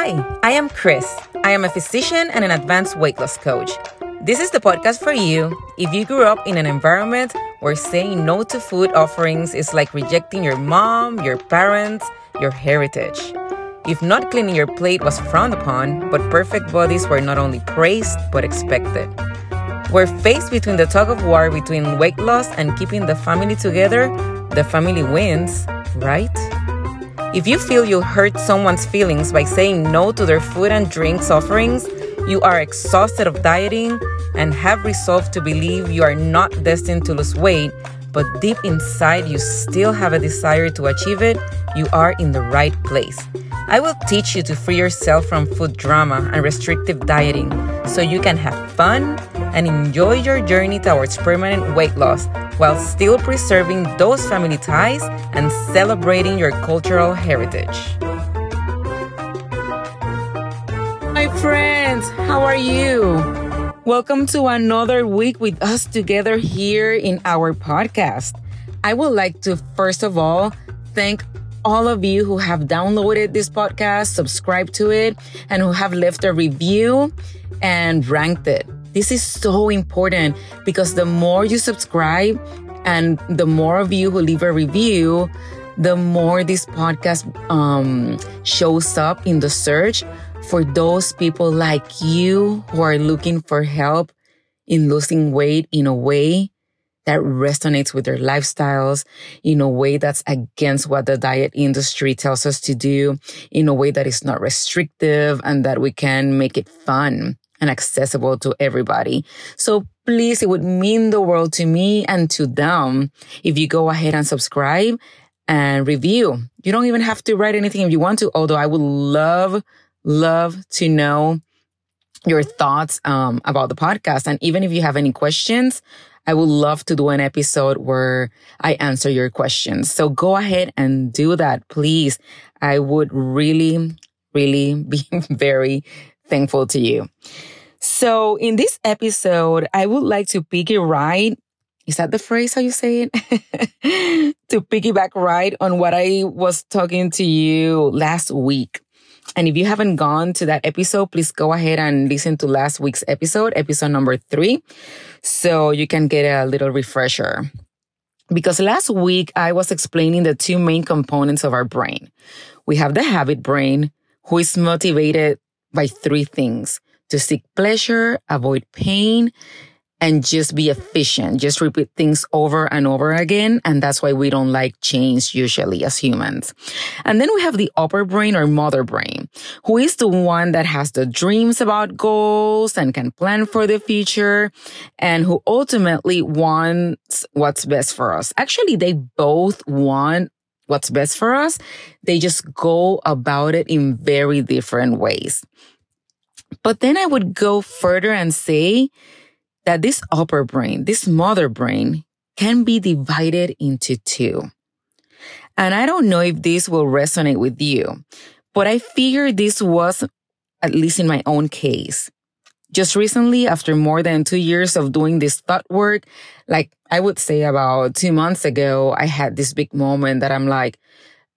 Hi, I am Cris. I am a physician and an advanced weight loss coach. This is the podcast for you if you grew up in an environment where saying no to food offerings is like rejecting your mom, your parents, your heritage. If not cleaning your plate was frowned upon, but perfect bodies were not only praised but expected. We're faced between the tug of war between weight loss and keeping the family together. The family wins, right? If you feel you hurt someone's feelings by saying no to their food and drinks offerings, you are exhausted of dieting and have resolved to believe you are not destined to lose weight, but deep inside you still have a desire to achieve it, you are in the right place. I will teach you to free yourself from food drama and restrictive dieting so you can have fun and enjoy your journey towards permanent weight loss while still preserving those family ties and celebrating your cultural heritage. My friends, how are you? Welcome to another week with us together here in our podcast. I would like to first of all thank all of you who have downloaded this podcast, subscribed to it, and who have left a review and ranked it. This is so important because the more you subscribe and the more of you who leave a review, the more this podcast um, shows up in the search for those people like you who are looking for help in losing weight in a way that resonates with their lifestyles in a way that's against what the diet industry tells us to do, in a way that is not restrictive and that we can make it fun and accessible to everybody. So please, it would mean the world to me and to them if you go ahead and subscribe and review. You don't even have to write anything if you want to, although I would love, love to know your thoughts um, about the podcast. And even if you have any questions, I would love to do an episode where I answer your questions. So go ahead and do that, please. I would really, really be very thankful to you. So in this episode, I would like to piggy ride. Is that the phrase how you say it? to piggyback right on what I was talking to you last week. And if you haven't gone to that episode, please go ahead and listen to last week's episode, episode number three, so you can get a little refresher. Because last week I was explaining the two main components of our brain. We have the habit brain, who is motivated by three things to seek pleasure, avoid pain, and just be efficient. Just repeat things over and over again. And that's why we don't like change usually as humans. And then we have the upper brain or mother brain, who is the one that has the dreams about goals and can plan for the future and who ultimately wants what's best for us. Actually, they both want what's best for us. They just go about it in very different ways. But then I would go further and say that this upper brain, this mother brain can be divided into two. And I don't know if this will resonate with you, but I figured this was, at least in my own case. Just recently, after more than two years of doing this thought work, like I would say about two months ago, I had this big moment that I'm like,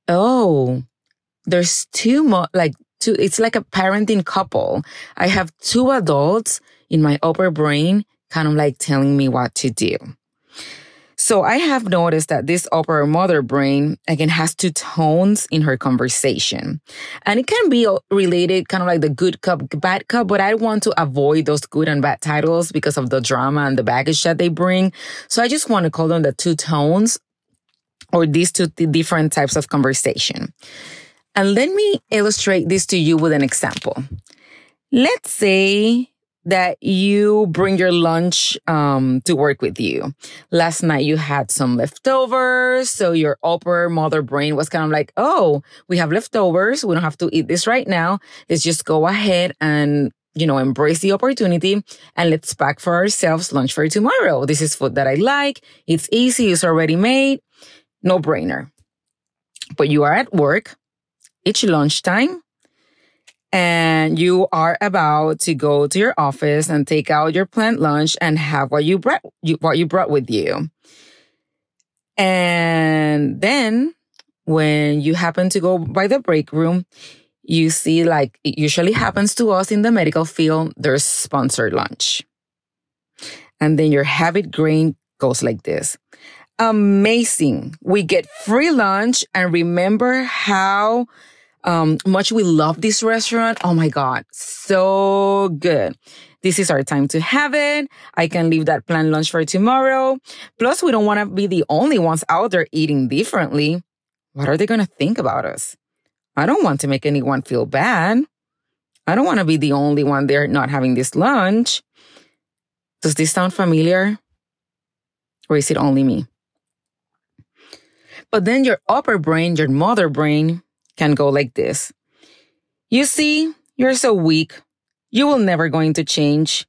oh, there's two more, like two, it's like a parenting couple. I have two adults in my upper brain kind of like telling me what to do. So I have noticed that this upper mother brain again has two tones in her conversation. And it can be related kind of like the good cup, bad cup, but I want to avoid those good and bad titles because of the drama and the baggage that they bring. So I just want to call them the two tones or these two different types of conversation. And let me illustrate this to you with an example. Let's say that you bring your lunch um, to work with you. Last night you had some leftovers, so your upper mother brain was kind of like, "Oh, we have leftovers. We don't have to eat this right now. Let's just go ahead and you know embrace the opportunity and let's pack for ourselves lunch for tomorrow. This is food that I like. It's easy. It's already made. No brainer." But you are at work it's lunchtime and you are about to go to your office and take out your planned lunch and have what you brought you, what you brought with you. And then when you happen to go by the break room, you see, like it usually happens to us in the medical field, there's sponsored lunch. And then your habit brain goes like this. Amazing. We get free lunch and remember how um, much we love this restaurant. Oh my God. So good. This is our time to have it. I can leave that planned lunch for tomorrow. Plus, we don't want to be the only ones out there eating differently. What are they going to think about us? I don't want to make anyone feel bad. I don't want to be the only one there not having this lunch. Does this sound familiar? Or is it only me? But then your upper brain, your mother brain, can go like this. You see, you're so weak. You will never going to change.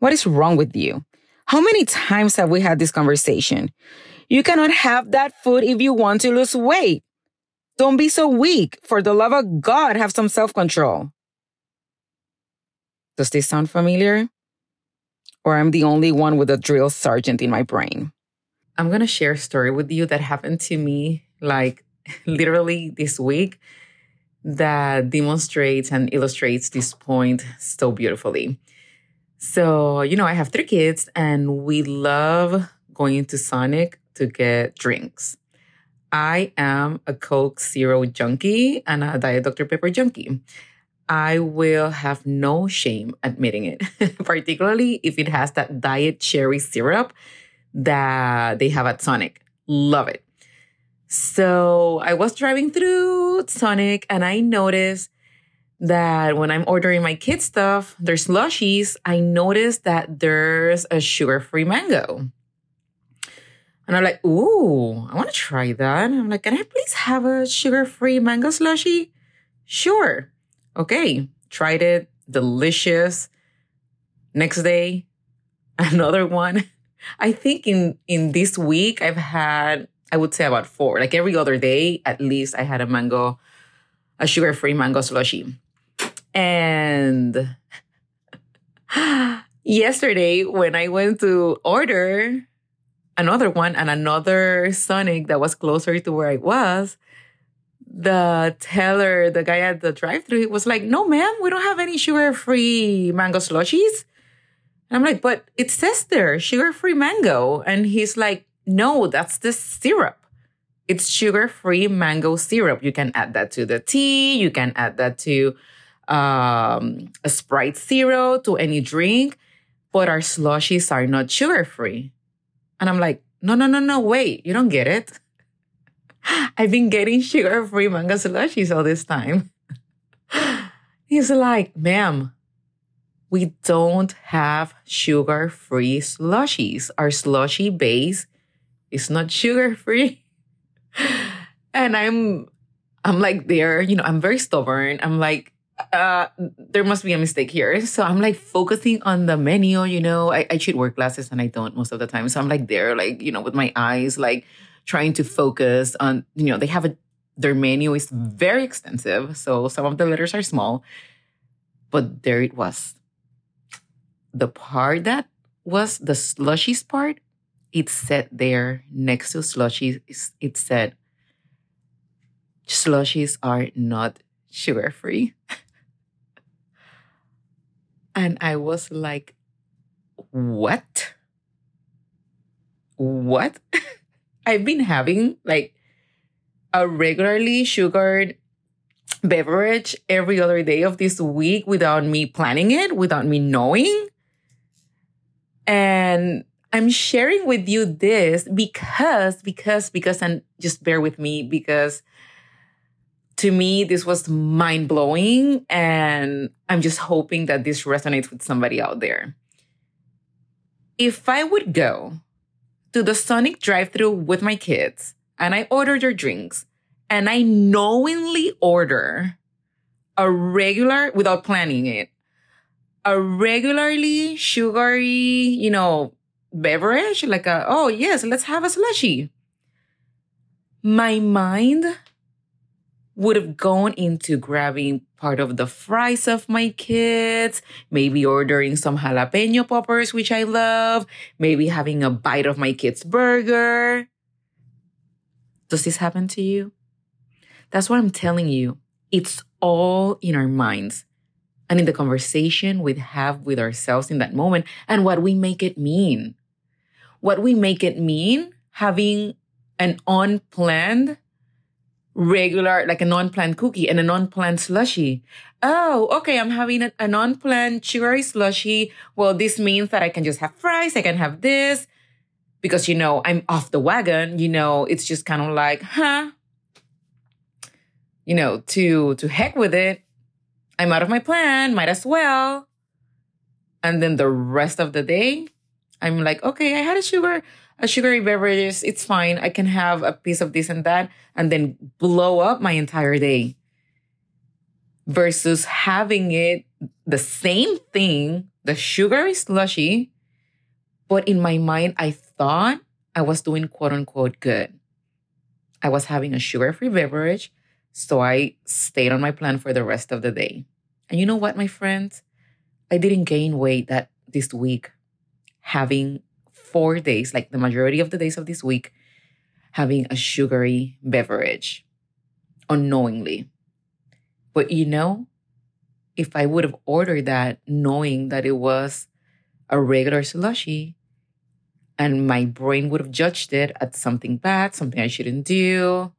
What is wrong with you? How many times have we had this conversation? You cannot have that food if you want to lose weight. Don't be so weak. For the love of God, have some self control. Does this sound familiar? Or I'm the only one with a drill sergeant in my brain? I'm going to share a story with you that happened to me like literally this week that demonstrates and illustrates this point so beautifully. So, you know, I have three kids and we love going to Sonic to get drinks. I am a Coke Zero junkie and a Diet Dr. Pepper junkie. I will have no shame admitting it, particularly if it has that diet cherry syrup that they have at Sonic. Love it. So I was driving through Sonic and I noticed that when I'm ordering my kid stuff, there's slushies. I noticed that there's a sugar free mango. And I'm like, ooh, I want to try that. I'm like, can I please have a sugar free mango slushy? Sure. Okay. Tried it. Delicious. Next day, another one. I think in, in this week, I've had, I would say about four. Like every other day, at least I had a mango, a sugar free mango slushy. And yesterday, when I went to order, another one and another Sonic that was closer to where I was, the teller, the guy at the drive through was like, no, ma'am, we don't have any sugar free mango slushies. And I'm like, but it says there sugar free mango. And he's like, no, that's the syrup. It's sugar free mango syrup. You can add that to the tea. You can add that to um, a Sprite Zero, to any drink. But our slushies are not sugar free. And I'm like, no, no, no, no, wait, you don't get it. I've been getting sugar free mango slushies all this time. He's like, ma'am, we don't have sugar free slushies. Our slushy base is not sugar free. and I'm, I'm like there, you know, I'm very stubborn. I'm like, uh, there must be a mistake here. So I'm like focusing on the menu, you know. I, I should wear glasses and I don't most of the time. So I'm like there, like, you know, with my eyes, like trying to focus on, you know, they have a, their menu is very extensive. So some of the letters are small. But there it was. The part that was the slushiest part, it said there next to slushies, it said, slushies are not sugar free. And I was like, what? What? I've been having like a regularly sugared beverage every other day of this week without me planning it, without me knowing. And I'm sharing with you this because, because, because, and just bear with me because to me, this was mind blowing. And I'm just hoping that this resonates with somebody out there. If I would go to the Sonic drive through with my kids and I order their drinks and I knowingly order a regular, without planning it, a regularly sugary, you know, beverage, like a, oh, yes, let's have a slushy. My mind would have gone into grabbing part of the fries of my kids, maybe ordering some jalapeno poppers, which I love, maybe having a bite of my kid's burger. Does this happen to you? That's what I'm telling you. It's all in our minds and in the conversation we have with ourselves in that moment and what we make it mean. What we make it mean having an unplanned regular, like a non-planned cookie and a non-planned slushy. Oh, okay. I'm having a, a non-planned sugary slushy. Well, this means that I can just have fries. I can have this because, you know, I'm off the wagon. You know, it's just kind of like, huh? You know, to, to heck with it. I'm out of my plan. Might as well. And then the rest of the day, I'm like, okay, I had a sugar, a sugary beverage. It's fine. I can have a piece of this and that and then blow up my entire day versus having it the same thing, the sugary slushy, but in my mind, I thought I was doing quote unquote good. I was having a sugar free beverage, so I stayed on my plan for the rest of the day. And you know what, my friends? I didn't gain weight that this week having four days, like the majority of the days of this week, having a sugary beverage unknowingly. But you know, if I would have ordered that knowing that it was a regular slushy, and my brain would have judged it as something bad, something I shouldn't do,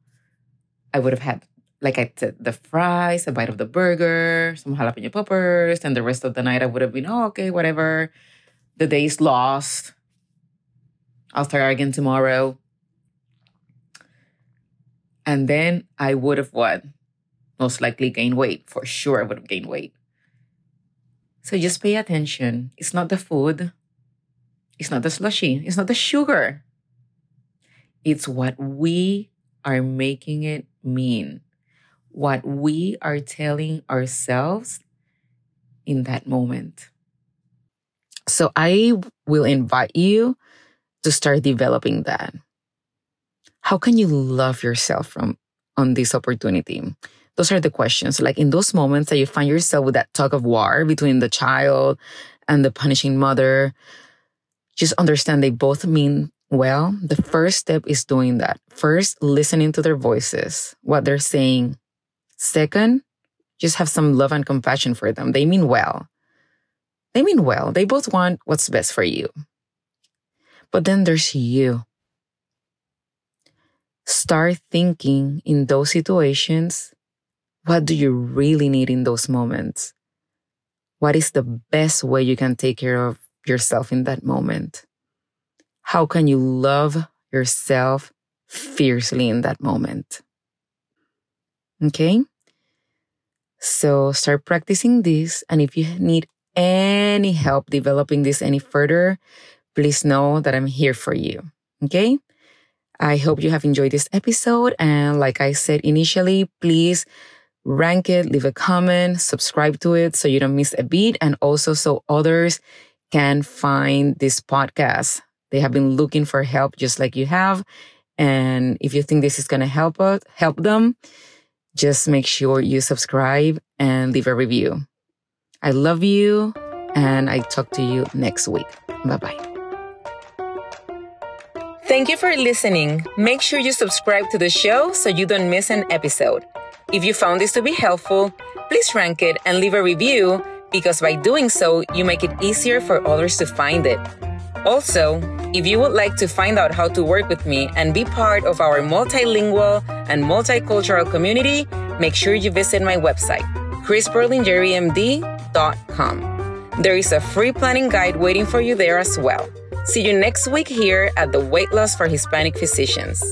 I would have had, like I said, the fries, a bite of the burger, some jalapeno peppers, and the rest of the night I would have been, oh, okay, whatever. The day is lost. I'll start again tomorrow. And then I would have what? Most likely gained weight. For sure, I would have gained weight. So just pay attention. It's not the food. It's not the slushy. It's not the sugar. It's what we are making it mean. What we are telling ourselves in that moment. So I will invite you to start developing that. How can you love yourself from on this opportunity? Those are the questions. Like in those moments that you find yourself with that tug of war between the child and the punishing mother, just understand they both mean well. The first step is doing that. First, listening to their voices, what they're saying. Second, just have some love and compassion for them. They mean well. They mean well. They both want what's best for you. But then there's you. Start thinking in those situations what do you really need in those moments? What is the best way you can take care of yourself in that moment? How can you love yourself fiercely in that moment? Okay? So start practicing this. And if you need any help developing this any further, please know that I'm here for you. Okay. I hope you have enjoyed this episode. And like I said initially, please rank it, leave a comment, subscribe to it so you don't miss a beat. And also so others can find this podcast. They have been looking for help just like you have. And if you think this is going to help us, help them, just make sure you subscribe and leave a review. I love you and I talk to you next week. Bye bye. Thank you for listening. Make sure you subscribe to the show so you don't miss an episode. If you found this to be helpful, please rank it and leave a review because by doing so, you make it easier for others to find it. Also, if you would like to find out how to work with me and be part of our multilingual and multicultural community, make sure you visit my website, There is a free planning guide waiting for you there as well. See you next week here at the Weight Loss for Hispanic Physicians.